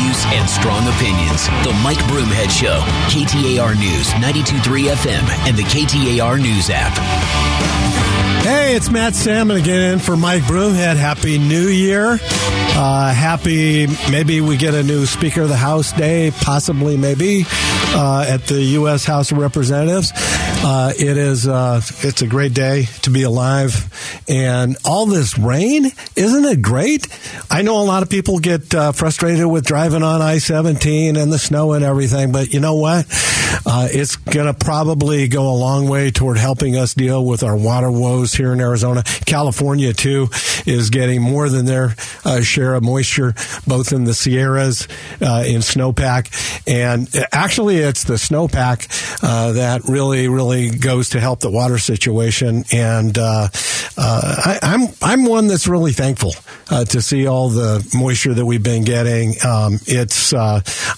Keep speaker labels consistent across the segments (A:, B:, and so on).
A: values and strong opinions. The Mike Broomhead Show, KTAR News, 92.3 FM, and the KTAR News app.
B: Hey, it's Matt Salmon again for Mike Broomhead. Happy New Year. Uh, happy, maybe we get a new Speaker of the House day, possibly, maybe, uh, at the U.S. House of Representatives. Uh, it is, uh, it's a great day to be alive. And all this rain, isn't it great? I know a lot of people get uh, frustrated with driving on I 17 and the snow and everything, but you know what? Uh, it's going to probably go a long way toward helping us deal with our water woes here in Arizona. California, too, is getting more than their uh, share of moisture, both in the Sierras, uh, in snowpack. And actually, it's the snowpack that really, really goes to help the water situation. And uh, uh, I, am I'm, I'm one that's really thankful to see all the moisture that we've been getting. Um, it's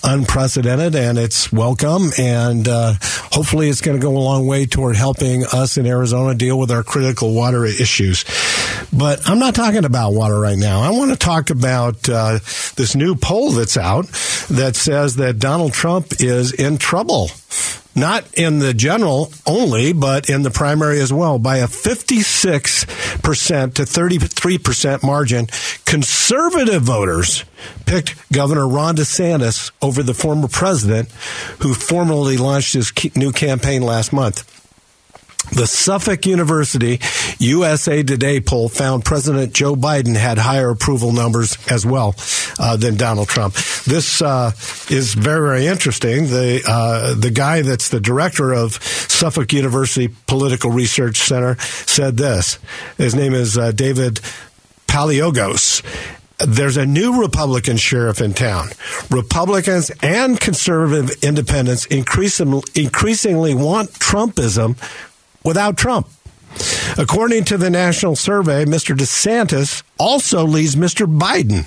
B: unprecedented and it's welcome. And hopefully, it's going to go a long way toward helping us in Arizona deal with our critical water issues. But I'm not talking about water right now. I want to talk about uh, this new poll that's out that says that Donald Trump is in trouble. Not in the general only, but in the primary as well. By a 56% to 33% margin, conservative voters picked Governor Ron DeSantis over the former president who formally launched his new campaign last month. The Suffolk University USA Today poll found President Joe Biden had higher approval numbers as well uh, than Donald Trump. This uh, is very, very interesting. The uh, the guy that's the director of Suffolk University Political Research Center said this. His name is uh, David Paleologos there's a new Republican sheriff in town. Republicans and conservative independents increasingly, increasingly want Trumpism without Trump. According to the national survey, Mr. DeSantis also leads Mr. Biden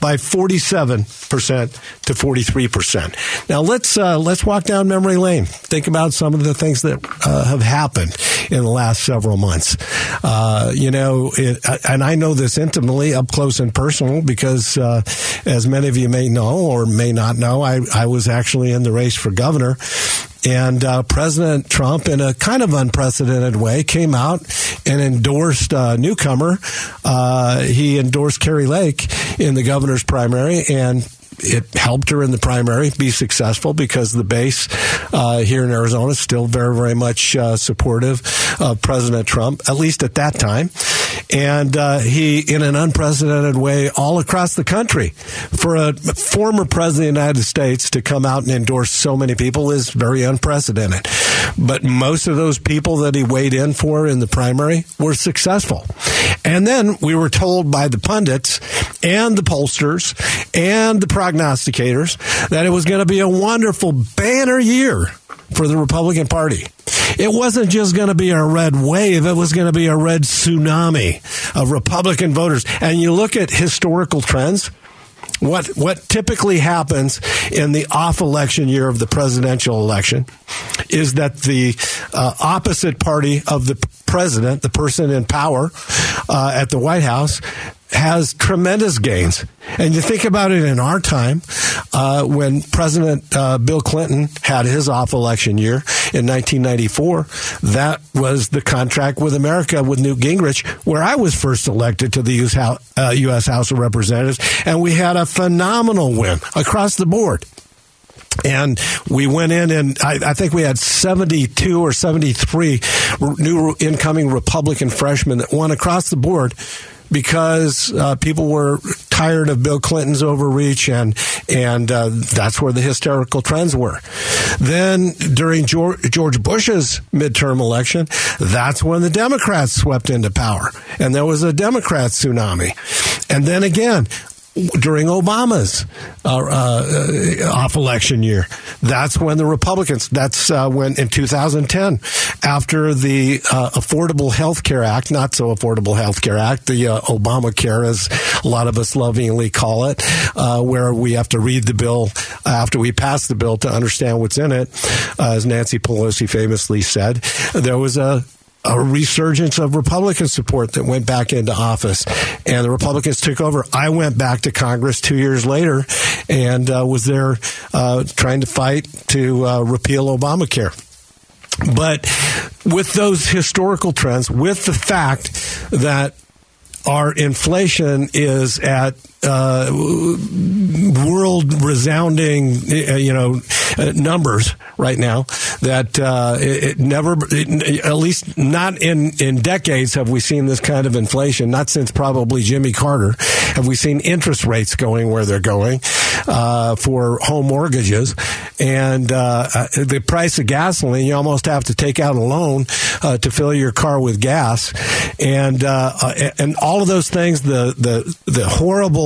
B: by 47% to 43%. Now let's uh, let's walk down memory lane. Think about some of the things that uh, have happened in the last several months. Uh, you know, it, and I know this intimately, up close and personal, because uh, as many of you may know or may not know, I, I was actually in the race for governor and uh, President Trump, in a kind of unprecedented way, came out and endorsed a newcomer. Uh, he endorsed Kari Lake in the governor's primary, and it helped her in the primary be successful because the base uh, here in Arizona is still very, very much uh, supportive of President Trump, at least at that time. And uh, he, in an unprecedented way, all across the country, for a former president of the United States to come out and endorse so many people is very unprecedented. But most of those people that he weighed in for in the primary were successful. And then we were told by the pundits and the pollsters and the prognosticators that it was going to be a wonderful banner year for the Republican Party. It wasn't just going to be a red wave, it was going to be a red tsunami of Republican voters. And you look at historical trends, what what typically happens in the off election year of the presidential election is that the uh, opposite party of the president, the person in power uh, at the White House, has tremendous gains. And you think about it in our time, uh, when President uh, Bill Clinton had his off election year in 1994, that was the contract with America with Newt Gingrich, where I was first elected to the U.S. House, uh, US House of Representatives. And we had a phenomenal win across the board. And we went in, and I, I, think we had 72 or 73 new incoming Republican freshmen that won across the board because uh, people were tired of Bill Clinton's overreach, and and uh, that's where the hysterical trends were. Then during George, George Bush's midterm election, that's when the Democrats swept into power, and there was a Democrat tsunami. And then again, during Obama's uh, uh, off election year. That's when the Republicans, that's uh, when in 2010, after the uh, Affordable Health Care Act, not so Affordable Health Care Act, the uh, Obamacare, as a lot of us lovingly call it, uh, where we have to read the bill after we pass the bill to understand what's in it. as Nancy Pelosi famously said, there was a a resurgence of Republican support that went back into office, and the Republicans took over. I went back to Congress two years later, and uh, was there uh, trying to fight to uh, repeal Obamacare. But with those historical trends, with the fact that our inflation is at uh, world resounding, uh, you know, uh, numbers right now that uh, it, it, never, it, at least not in, in decades, have we seen this kind of inflation. Not since probably Jimmy Carter have we seen interest rates going where they're going uh, for home mortgages, and uh, the price of gasoline. You almost have to take out a loan to fill your car with gas, and and all of those things. The the the horrible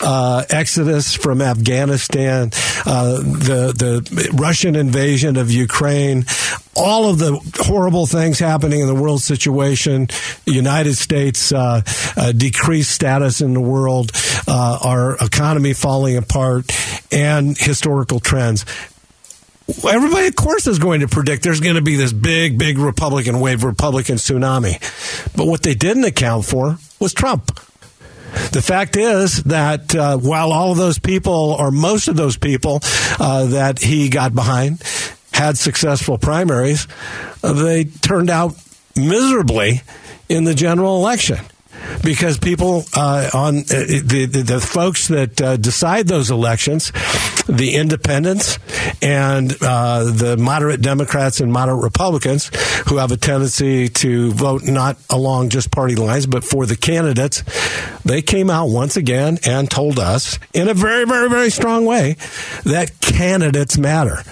B: uh, exodus from Afghanistan, uh, the the Russian invasion of Ukraine, all of the horrible things happening in the world situation, the United States uh, uh, decreased status in the world, uh, our economy falling apart, and historical trends. Everybody, of course, is going to predict there's going to be this big, big Republican wave, Republican tsunami. But what they didn't account for was Trump. The fact is that uh, while all of those people, or most of those people uh, that he got behind, had successful primaries, uh, they turned out miserably in the general election because people uh, on uh, the, the, the folks that uh, decide those elections, the independents and uh, the moderate Democrats and moderate Republicans, who have a tendency to vote not along just party lines but for the candidates, they came out once again and told us in a very, very, very strong way that candidates matter.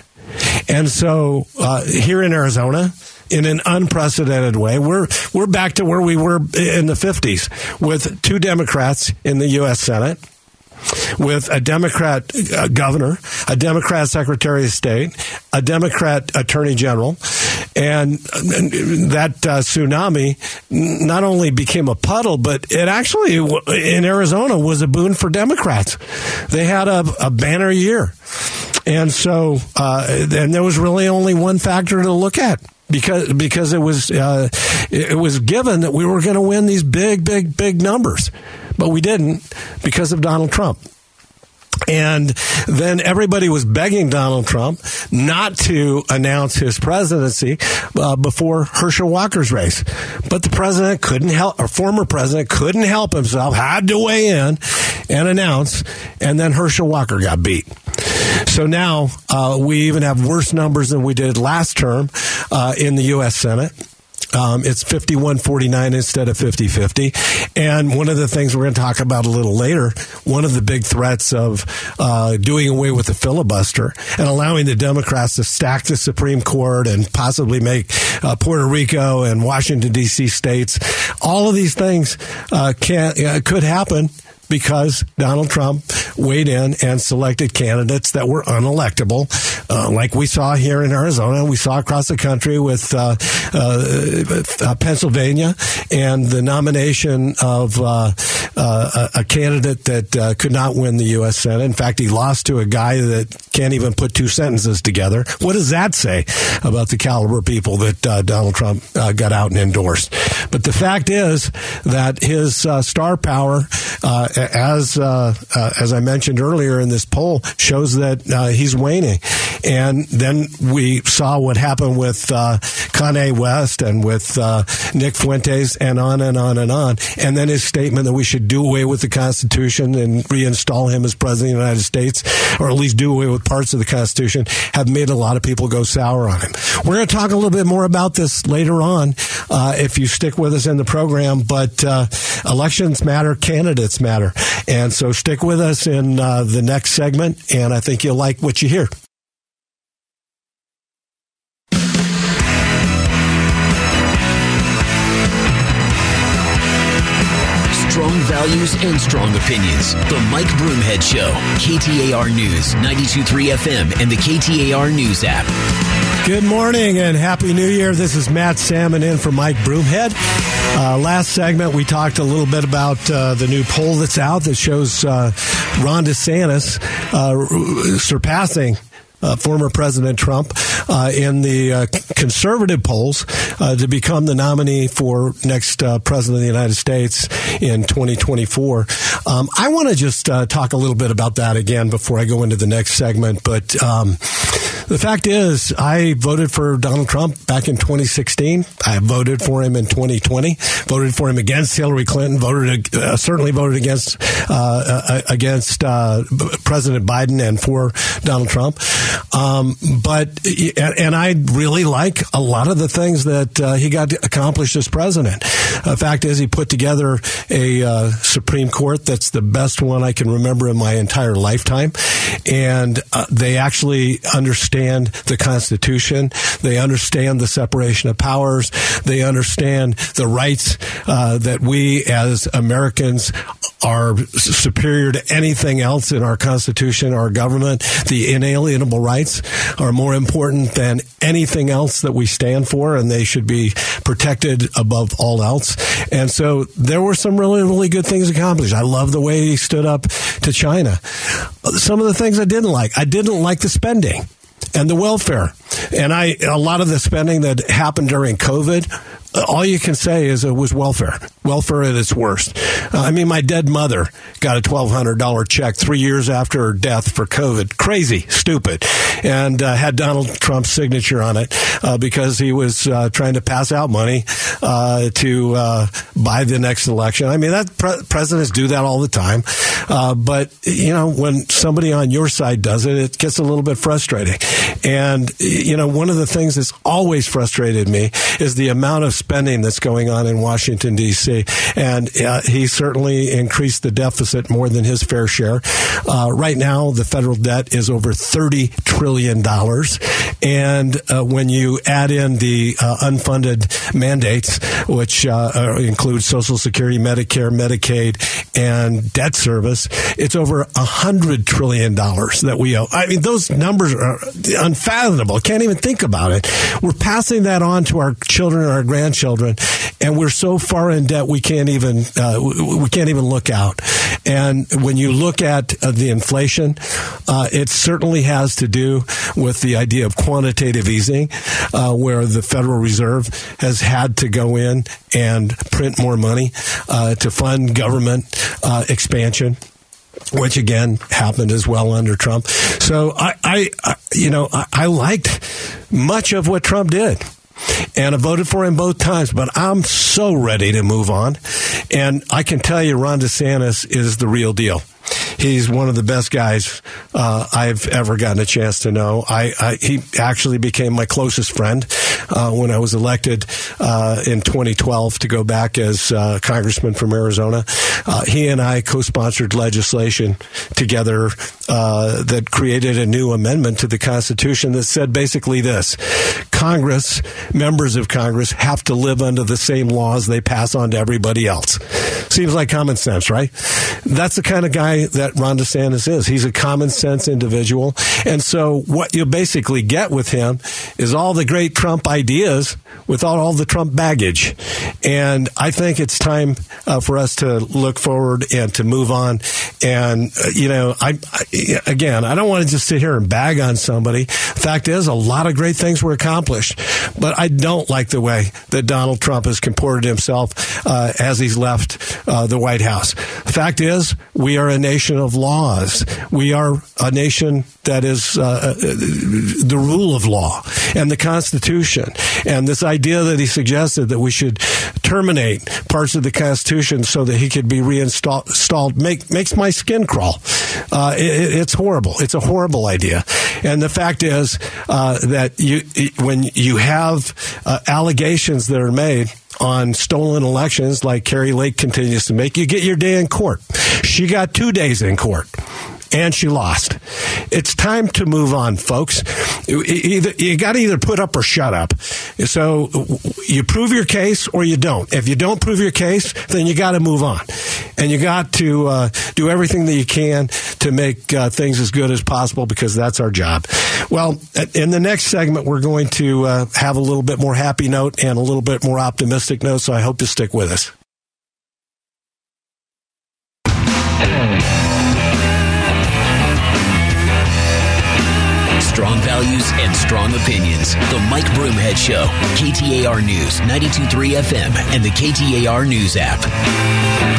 B: And so uh, here in Arizona, in an unprecedented way. We're we're back to where we were in the 50s with two Democrats in the U.S. Senate with a Democrat uh, governor, a Democrat Secretary of State, a Democrat Attorney General, and, that uh, tsunami not only became a puddle, but it actually in Arizona was a boon for Democrats. They had a, a banner year. And so, uh, and there was really only one factor to look at because because it was uh, it was given that we were going to win these big big big numbers, but we didn't because of Donald Trump. And then everybody was begging Donald Trump not to announce his presidency uh, before Herschel Walker's race. But the president couldn't help, or former president couldn't help himself, had to weigh in and announce, and then Herschel Walker got beat. So now uh, we even have worse numbers than we did last term uh, in the U.S. Senate. Um, it's 51 49 instead of 50 50. And one of the things we're going to talk about a little later, one of the big threats of uh, doing away with the filibuster and allowing the Democrats to stack the Supreme Court and possibly make uh, Puerto Rico and Washington, D.C. states, all of these things uh, can, uh, could happen because Donald Trump weighed in and selected candidates that were unelectable, uh, like we saw here in Arizona, we saw across the country with uh, uh, uh Pennsylvania, and the nomination of uh, uh, a candidate that could not win the U.S. Senate. In fact, he lost to a guy that can't even put two sentences together. What does that say about the caliber of people that Donald Trump got out and endorsed? But the fact is that his star power as uh, uh, as I mentioned earlier in this poll, shows that uh, he's waning. And then we saw what happened with uh, Kanye West and with uh, Nick Fuentes, and on and on and on. And then his statement that we should do away with the Constitution and reinstall him as president of the United States, or at least do away with parts of the Constitution, have made a lot of people go sour on him. We're going to talk a little bit more about this later on uh, if you stick with us in the program. But elections matter, candidates matter. And so stick with us in uh, the next segment, and I think you'll like what you hear.
A: Strong values and strong opinions. The Mike Broomhead Show. KTAR News, 92.3 FM, and the KTAR News app.
B: Good morning and Happy New Year. This is Matt Salmon in for Mike Broomhead. Uh, last segment, we talked a little bit about uh, the new poll that's out that shows uh, Ron DeSantis uh, surpassing uh, former President Trump uh, in the uh, conservative polls uh, to become the nominee for next uh, president of the United States in 2024. Um, I want to just talk a little bit about that again before I go into the next segment, but. Um, the fact is, I voted for Donald Trump back in 2016. I voted for him in 2020. Voted for him against Hillary Clinton. Voted uh, certainly voted against uh, uh against uh, President Biden and for Donald Trump. Um, but and I really like a lot of the things that uh, he got accomplished as president. The fact is, he put together a uh, Supreme Court that's the best one I can remember in my entire lifetime, and they actually understand understand the Constitution. They understand the separation of powers. They understand the rights uh, that we as Americans are superior to anything else in our Constitution, our government. The inalienable rights are more important than anything else that we stand for, and they should be protected above all else. And so there were some really, really good things accomplished. I love the way he stood up to China. Some of the things I didn't like, I didn't like the spending and the welfare. And I, a lot of the spending that happened during COVID uh, all you can say is it was welfare, welfare at its worst. Uh, I mean, my dead mother got a twelve hundred dollar check three years after her death for COVID. Crazy, stupid, and uh, had Donald Trump's signature on it uh, because he was uh, trying to pass out money uh, to uh, buy the next election. I mean, that pre- presidents do that all the time, but you know, when somebody on your side does it, it gets a little bit frustrating. And you know, one of the things that's always frustrated me is the amount of spending that's going on in Washington, D.C. And uh, he certainly increased the deficit more than his fair share. Uh, right now, the federal debt is over $30 trillion. And uh, when you add in the uh, unfunded mandates, which uh, include Social Security, Medicare, Medicaid, and debt service, it's over $100 trillion that we owe. I mean, those numbers are unfathomable. Can't even think about it. We're passing that on to our children and our grandchildren, and we're so far in debt we can't even uh, we can't even look out. And when you look at uh, the inflation, uh, it certainly has to do with the idea of quantitative easing, uh, where the Federal Reserve has had to go in and print more money uh, to fund government uh, expansion which again happened as well under Trump. So I, I, you know, I, I liked much of what Trump did and I voted for him both times, but I'm so ready to move on. And I can tell you, Ron DeSantis is the real deal. He's one of the best guys uh, I've ever gotten a chance to know. I, I he actually became my closest friend uh, when I was elected uh, in 2012 to go back as uh, congressman from Arizona. Uh, he and I co-sponsored legislation together uh, that created a new amendment to the Constitution that said basically this: Congress, members of Congress, have to live under the same laws they pass on to everybody else. Seems like common sense, right? That's the kind of guy that Ron DeSantis is. He's a common sense individual. And so what you basically get with him is all the great Trump ideas without all the Trump baggage. And I think it's time uh, for us to look forward and to move on. And, uh, you know, I, I, again, I don't want to just sit here and bag on somebody. Fact is, a lot of great things were accomplished, but I don't like the way that Donald Trump has comported himself uh, as he's left uh, the White House. Fact is, we are a nation of laws. We are a nation that is uh, uh, the rule of law and the Constitution. And this idea that he suggested that we should terminate parts of the Constitution so that he could be reinstalled make, makes my skin crawl. Uh, it, it's horrible. It's a horrible idea. And the fact is uh, that you when you have uh, allegations that are made on stolen elections like Kari Lake continues to make, you get your day in court. She got two days in court and she lost. It's time to move on, folks. Either, you got to either put up or shut up. So you prove your case or you don't. If you don't prove your case, then you got to move on, and you got to uh, do everything that you can to make uh, things as good as possible because that's our job. Well, in the next segment, we're going to uh, have a little bit more happy note and a little bit more optimistic note. So I hope you stick with us.
A: Strong values and strong opinions. The Mike Broomhead Show. KTAR News, 92.3 FM, and the KTAR News app.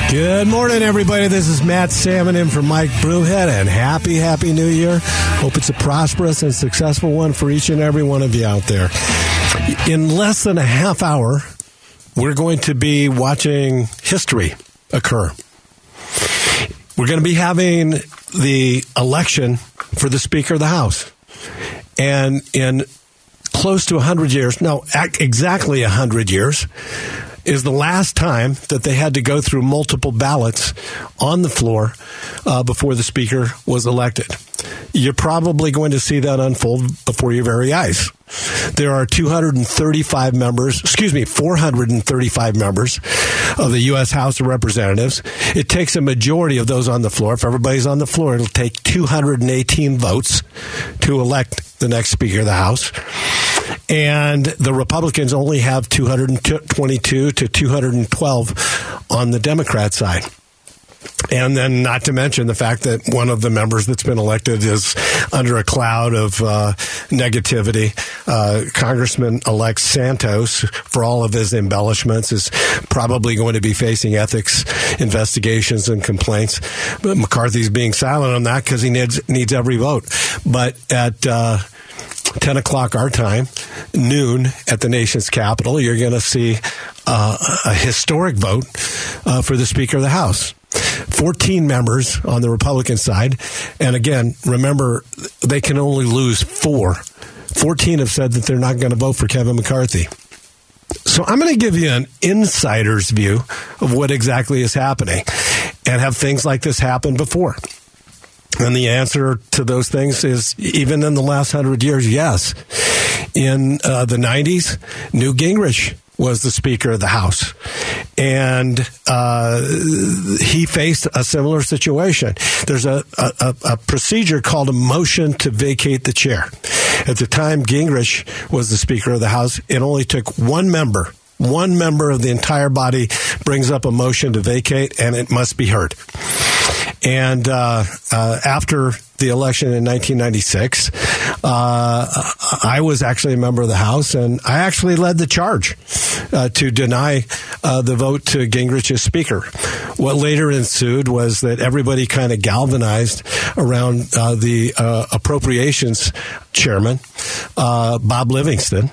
B: Good morning, everybody. This is Matt Salmon in for Mike Broomhead, and happy, happy new year. Hope it's a prosperous and successful one for each and every one of you out there. In less than a half hour, we're going to be watching history occur. We're going to be having the election for the Speaker of the House. And in close to 100 years, no, exactly 100 years, is the last time that they had to go through multiple ballots on the floor uh, before the Speaker was elected. You're probably going to see that unfold before your very eyes. There are 235 members, excuse me, 435 members of the U.S. House of Representatives. It takes a majority of those on the floor. If everybody's on the floor, it'll take 218 votes to elect the next Speaker of the House. And the Republicans only have 222 to 212 on the Democrat side. And then, not to mention the fact that one of the members that's been elected is under a cloud of uh, negativity. Uh, Congressman elect Santos, for all of his embellishments, is probably going to be facing ethics investigations and complaints. But McCarthy's being silent on that because he needs needs every vote. But at uh, 10 o'clock our time, noon at the nation's capital, you're going to see uh, a historic vote uh, for the Speaker of the House. 14 members on the Republican side. And again, remember, they can only lose four. 14 have said that they're not going to vote for Kevin McCarthy. So I'm going to give you an insider's view of what exactly is happening and have things like this happen before. And the answer to those things is even in the last hundred years, yes. In uh, the 90s, Newt Gingrich was the Speaker of the House. And uh, he faced a similar situation. There's a, a, a, procedure called a motion to vacate the chair. At the time Gingrich was the Speaker of the House, it only took one member. One member of the entire body brings up a motion to vacate, and it must be heard. And uh, uh, after the election in 1996, uh, I was actually a member of the House, and I actually led the charge uh, to deny uh, the vote to Gingrich as Speaker. What later ensued was that everybody kind of galvanized around uh, the uh, appropriations chairman, uh, Bob Livingston,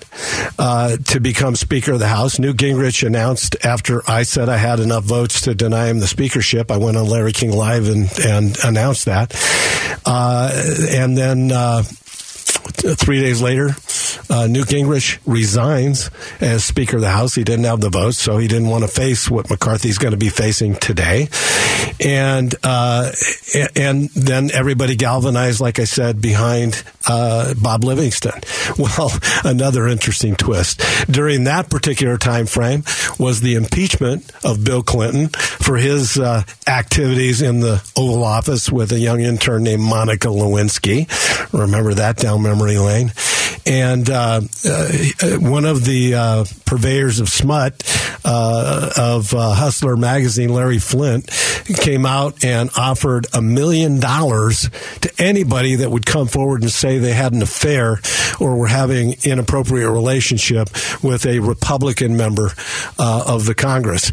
B: to become Speaker of the House. Newt Gingrich announced after I said I had enough votes to deny him the speakership. I went on Larry King Live and, and announced that. Uh, and then uh, three days later, uh, Newt Gingrich resigns as Speaker of the House. He didn't have the votes, so he didn't want to face what McCarthy's going to be facing today. And uh, and then everybody galvanized, like I said, behind uh, Bob Livingston. Well, another interesting twist during that particular time frame was the impeachment of Bill Clinton for his uh, activities in the Oval Office with a young intern named Monica Lewinsky. Remember that down memory lane. And uh, uh, one of the uh, purveyors of smut uh, of Hustler magazine, Larry Flynt, came out and offered a million dollars to anybody that would come forward and say they had an affair or were having inappropriate relationship with a Republican member of the Congress.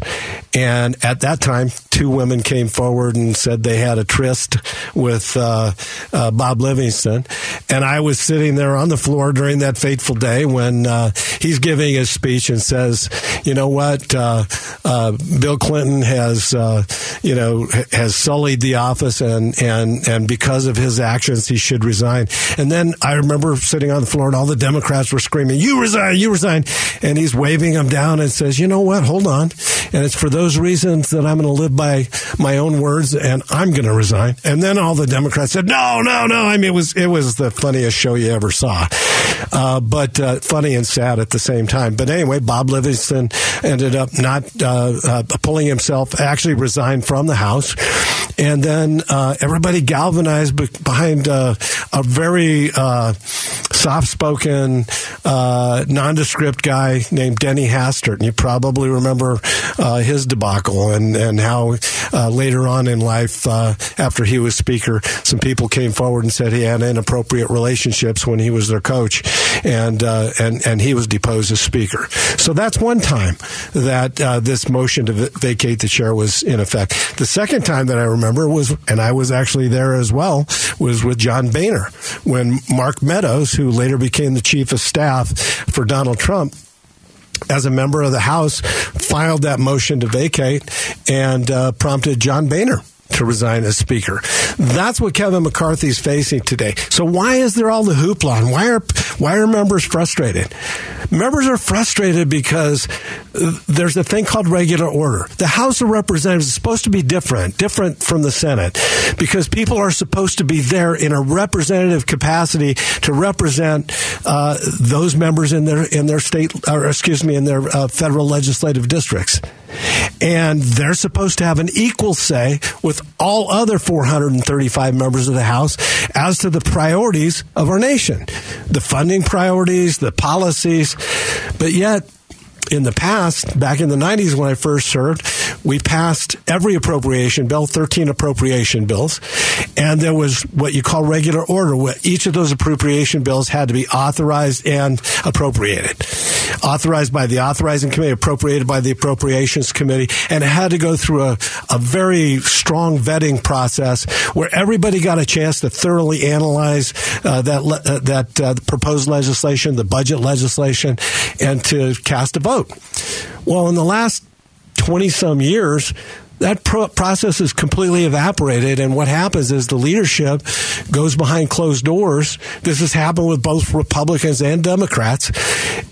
B: And at that time, two women came forward and said they had a tryst with uh, uh, Bob Livingston. And I was sitting there on the floor during that fateful day when uh, he's giving his speech and says, you know what, uh, uh, Bill Clinton has, uh, you know, has sullied the office and, and, and because of his actions, he should resign. And then I remember sitting on the floor and all the Democrats were screaming, you resign, you resign. And he's waving them down and says, you know what, hold on. And it's for those reasons that I'm going to live by my own words and I'm going to resign. And then all the Democrats said, no, no, no. I mean, it was, it was the funniest show you ever saw. Uh, but uh, funny and sad at the same time. But anyway, Bob Livingston ended up not uh, uh pulling himself, actually resigned from the House. And then uh, everybody galvanized behind a very soft spoken, nondescript guy named Denny Hastert. And you probably remember his debacle and, and how uh, later on in life, uh, after he was speaker, some people came forward and said he had inappropriate relationships when he was their coach, and uh, and and he was deposed as speaker. So that's one time that uh, this motion to vacate the chair was in effect. The second time that I remember was, and I was actually there as well, was with John Boehner when Mark Meadows, who later became the chief of staff for Donald Trump, as a member of the House, filed that motion to vacate and uh, prompted John Boehner to resign as Speaker. That's what Kevin McCarthy is facing today. So why is there all the hoopla? And why are why are members frustrated? Members are frustrated because there's a thing called regular order. The House of Representatives is supposed to be different, different from the Senate, because people are supposed to be there in a representative capacity to represent uh, those members in their in their state, or excuse me, in their uh, federal legislative districts and they're supposed to have an equal say with all other 435 members of the House as to the priorities of our nation, the funding priorities, the policies, but yet in the past, back in the 90s when I first served, we passed every appropriation bill, 13 appropriation bills, and there was what you call regular order, where each of those appropriation bills had to be authorized and appropriated. Authorized by the authorizing committee, appropriated by the appropriations committee, and it had to go through a, a very strong vetting process where everybody got a chance to thoroughly analyze uh, that, uh, that uh, proposed legislation, the budget legislation, and to cast a vote. Well, in the last 20 some years, that pro- process is completely evaporated. And what happens is the leadership goes behind closed doors. This has happened with both Republicans and Democrats.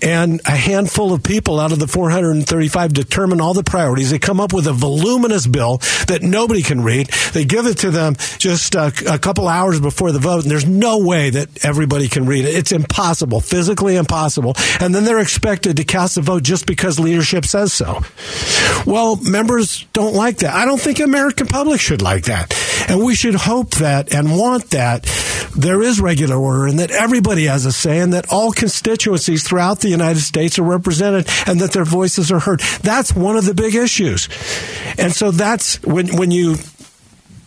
B: And a handful of people out of the 435 determine all the priorities. They come up with a voluminous bill that nobody can read. They give it to them just a, a couple hours before the vote. And there's no way that everybody can read it. It's impossible, physically impossible. And then they're expected to cast a vote just because leadership says so. Well, members don't like that. I don't think American public should like that. And we should hope that and want that there is regular order and that everybody has a say and that all constituencies throughout the United States are represented and that their voices are heard. That's one of the big issues. And so that's when, when you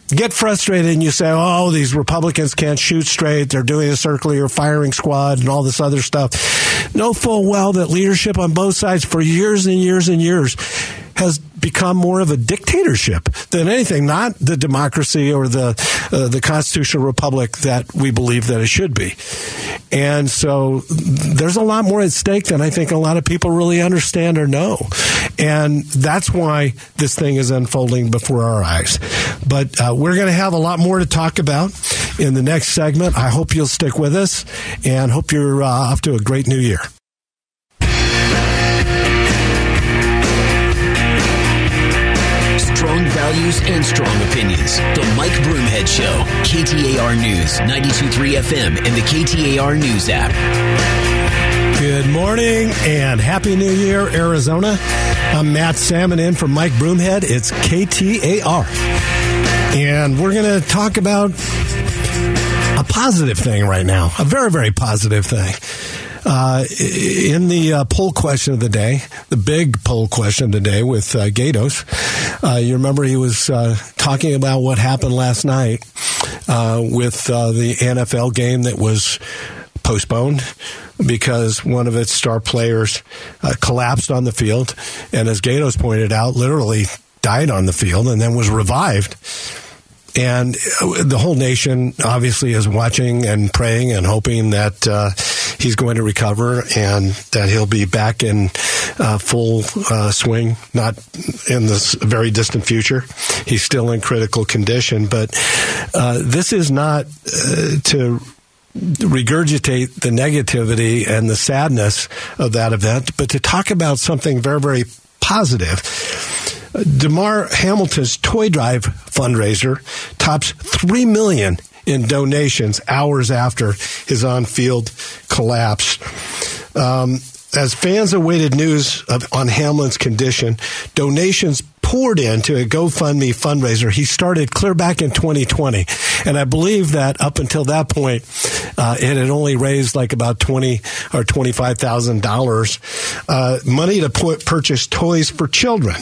B: get frustrated and you say, oh, these Republicans can't shoot straight. They're doing a circular firing squad and all this other stuff. Know full well that leadership on both sides for years and years and years has become more of a dictatorship than anything, not the democracy or the uh, the constitutional republic that we believe that it should be. And so there's a lot more at stake than I think a lot of people really understand or know. And that's why this thing is unfolding before our eyes. But uh, we're going to have a lot more to talk about in the next segment. I hope you'll stick with us and hope you're uh, off to a great new year.
A: Strong values and strong opinions. The Mike Broomhead Show, KTAR News, 92.3 FM, and the KTAR News app.
B: Good morning and Happy New Year, Arizona. I'm Matt Salmon in for Mike Broomhead. It's KTAR. And we're going to talk about a positive thing right now, a very, very positive thing. Uh, in the uh, poll question of the day, the big poll question of the day with uh, Gaydos, uh, you remember he was uh, talking about what happened last night uh, with the NFL game that was postponed because one of its star players collapsed on the field, and as Gaydos pointed out, literally died on the field and then was revived and the whole nation obviously is watching and praying and hoping that uh, he's going to recover and that he'll be back in uh, full uh, swing, not in this very distant future. He's still in critical condition, but uh, this is not uh, to regurgitate the negativity and the sadness of that event, but to talk about something very, very positive Damar Hamlin's toy drive fundraiser tops three million in donations hours after his on-field collapse. Um, as fans awaited news of, on Hamlin's condition, donations poured into a GoFundMe fundraiser he started clear back in 2020. And I believe that up until that point, uh, it had only raised like about 20 or $25,000 uh, money to put, purchase toys for children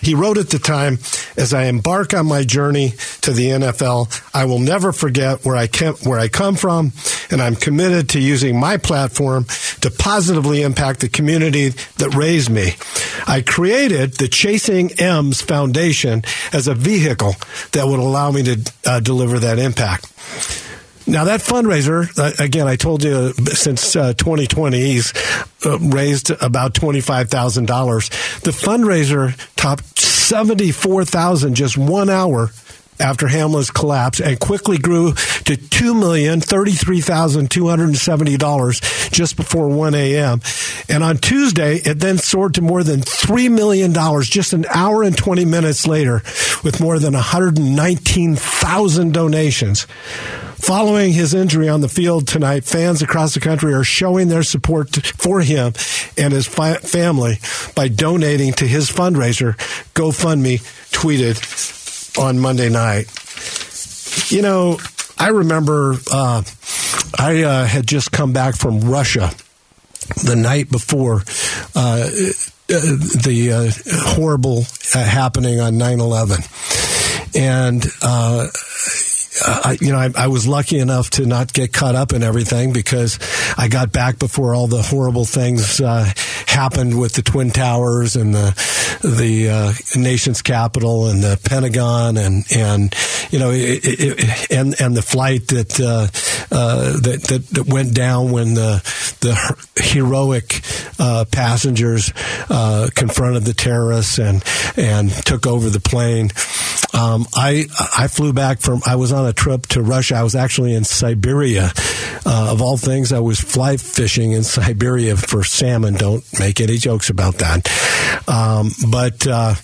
B: he wrote at the time, as I embark on my journey to the NFL, I will never forget where I came, where I come from, and I'm committed to using my platform to positively impact the community that raised me. I created the Chasing M's Foundation as a vehicle that would allow me to uh, deliver that impact. Now that fundraiser, uh, again, I told you since uh, 2020, he's uh, raised about twenty-five thousand dollars. The fundraiser topped seventy-four thousand just one hour after Hamlin's collapse and quickly grew to $2,033,270 just before 1 a.m. And on Tuesday, it then soared to more than $3 million just an hour and 20 minutes later with more than 119,000 donations. Following his injury on the field tonight, fans across the country are showing their support for him and his fi- family by donating to his fundraiser. GoFundMe tweeted on Monday night. You know, I remember uh, I uh, had just come back from Russia the night before. Uh, the uh, horrible uh, happening on 9 11. And you know, I, I, was lucky enough to not get caught up in everything because I got back before all the horrible things uh, happened with the twin towers and the the uh, nation's capital and the Pentagon and and you know it, it, and and the flight that, uh, uh, that that that went down when the the heroic uh, passengers confronted the terrorists and and took over the plane. Um, I I flew back from I was on a trip to Russia. I was actually in Siberia. Uh, of all things, I was fly fishing in Siberia for salmon. Don't make any jokes about that. Um, but uh,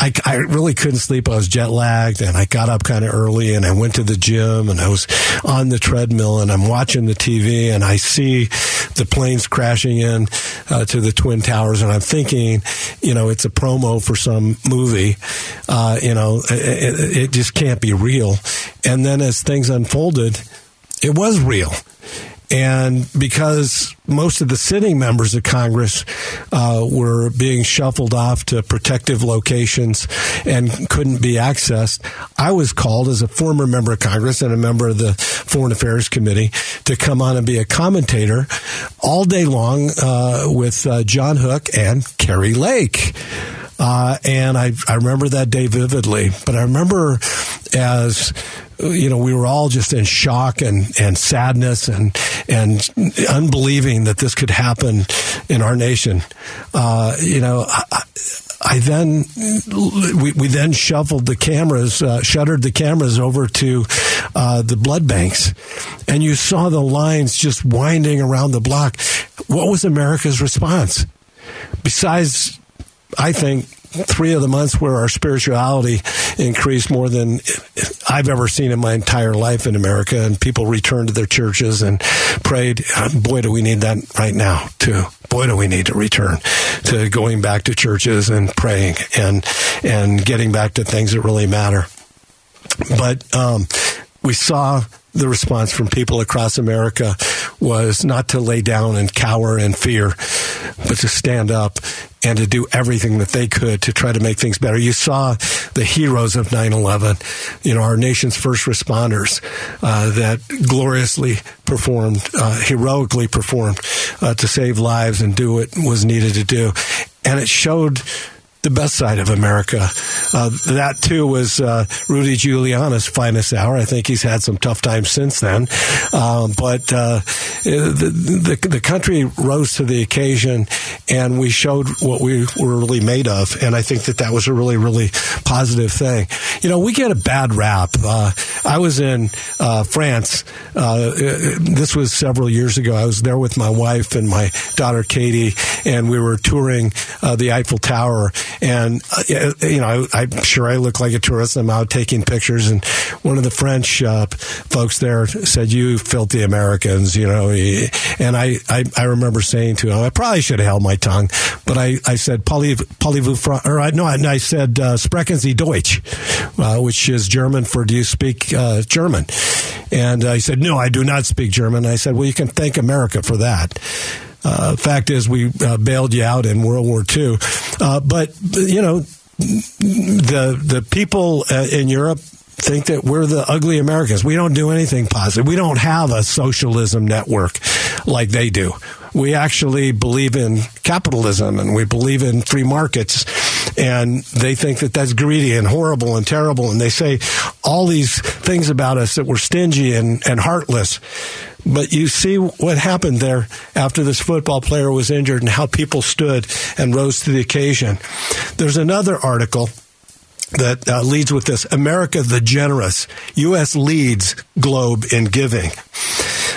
B: I, I really couldn't sleep. I was jet lagged, and I got up kind of early, and I went to the gym, and I was on the treadmill, and I'm watching the TV, and I see the planes crashing in uh, to the twin towers, and I'm thinking, you know, it's a promo for some movie. Uh, you know, it, it just can't be real. And then as things unfolded, it was real. And because most of the sitting members of Congress uh, were being shuffled off to protective locations and couldn't be accessed, I was called as a former member of Congress and a member of the Foreign Affairs Committee to come on and be a commentator all day long uh, with uh, John Hook and Kari Lake. Uh, and I, I remember that day vividly. But I remember as you know, we were all just in shock and, and sadness and and unbelieving that this could happen in our nation. Uh, you know, I, I then we, we then shuffled the cameras, uh, shuttered the cameras over to uh, the blood banks, and you saw the lines just winding around the block. What was America's response? Besides, I think three of the months where our spirituality increased more than I've ever seen in my entire life in America, and people returned to their churches and prayed. Boy, do we need that right now, too. Boy, do we need to return to going back to churches and praying and and getting back to things that really matter. But um, we saw the response from people across America was not to lay down and cower in fear, but to stand up and to do everything that they could to try to make things better. You saw the heroes of 9-11, you know, our nation's first responders uh, that gloriously performed, uh, heroically performed uh, to save lives and do what was needed to do. And it showed the best side of America. Uh, that too was uh, Rudy Giuliani's finest hour. I think he's had some tough times since then, um, but uh, the, the, the country rose to the occasion, and we showed what we were really made of. And I think that that was a really really positive thing. You know, we get a bad rap. Uh, I was in uh, France. Uh, this was several years ago. I was there with my wife and my daughter Katie, and we were touring the Eiffel Tower and, uh, you know, I, am sure I look like a tourist. I'm out taking pictures. And one of the French uh, folks there said, You filthy Americans, you know. And I, I, I remember saying to him, I probably should have held my tongue, but I, I said, Parlez-vous, or I, no, I, said, uh, Sprechen Sie Deutsch, uh, which is German for do you speak uh, German? And he said, No, I do not speak German. I said, Well, you can thank America for that. Uh, fact is, we uh, bailed you out in World War II. Uh, but, you know, the the people uh, in Europe think that we're the ugly Americans. We don't do anything positive. We don't have a socialism network like they do. We actually believe in capitalism and we believe in free markets. And they think that that's greedy and horrible and terrible. And they say all these things about us that we're stingy and, and heartless. But you see what happened there after this football player was injured and how people stood and rose to the occasion. There's another article that uh, leads with this America the Generous. U.S. leads globe in giving.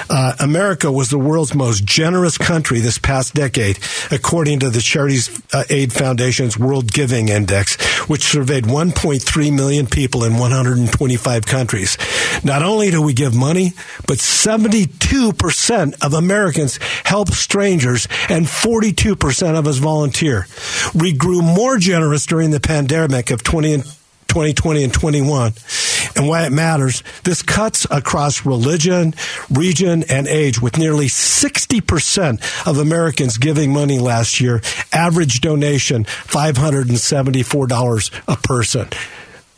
B: Uh, America was the world's most generous country this past decade, according to the Charities uh, Aid Foundation's World Giving Index, which surveyed 1.3 million people in 125 countries. Not only do we give money, but 72% of Americans help strangers and 42% of us volunteer. We grew more generous during the pandemic of 20 and 2020 and 21 and why it matters. This cuts across religion, region, and age with nearly 60% of Americans giving money last year. Average donation, $574 a person.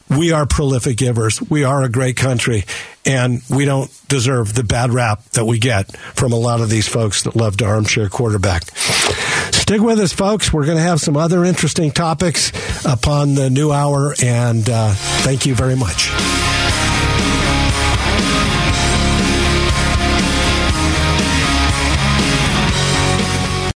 B: We are prolific givers. We are a great country, and we don't deserve the bad rap that we get from a lot of these folks that love to armchair quarterback. Stick with us, folks. We're going to have some other interesting topics upon the new hour, and uh, thank you very much.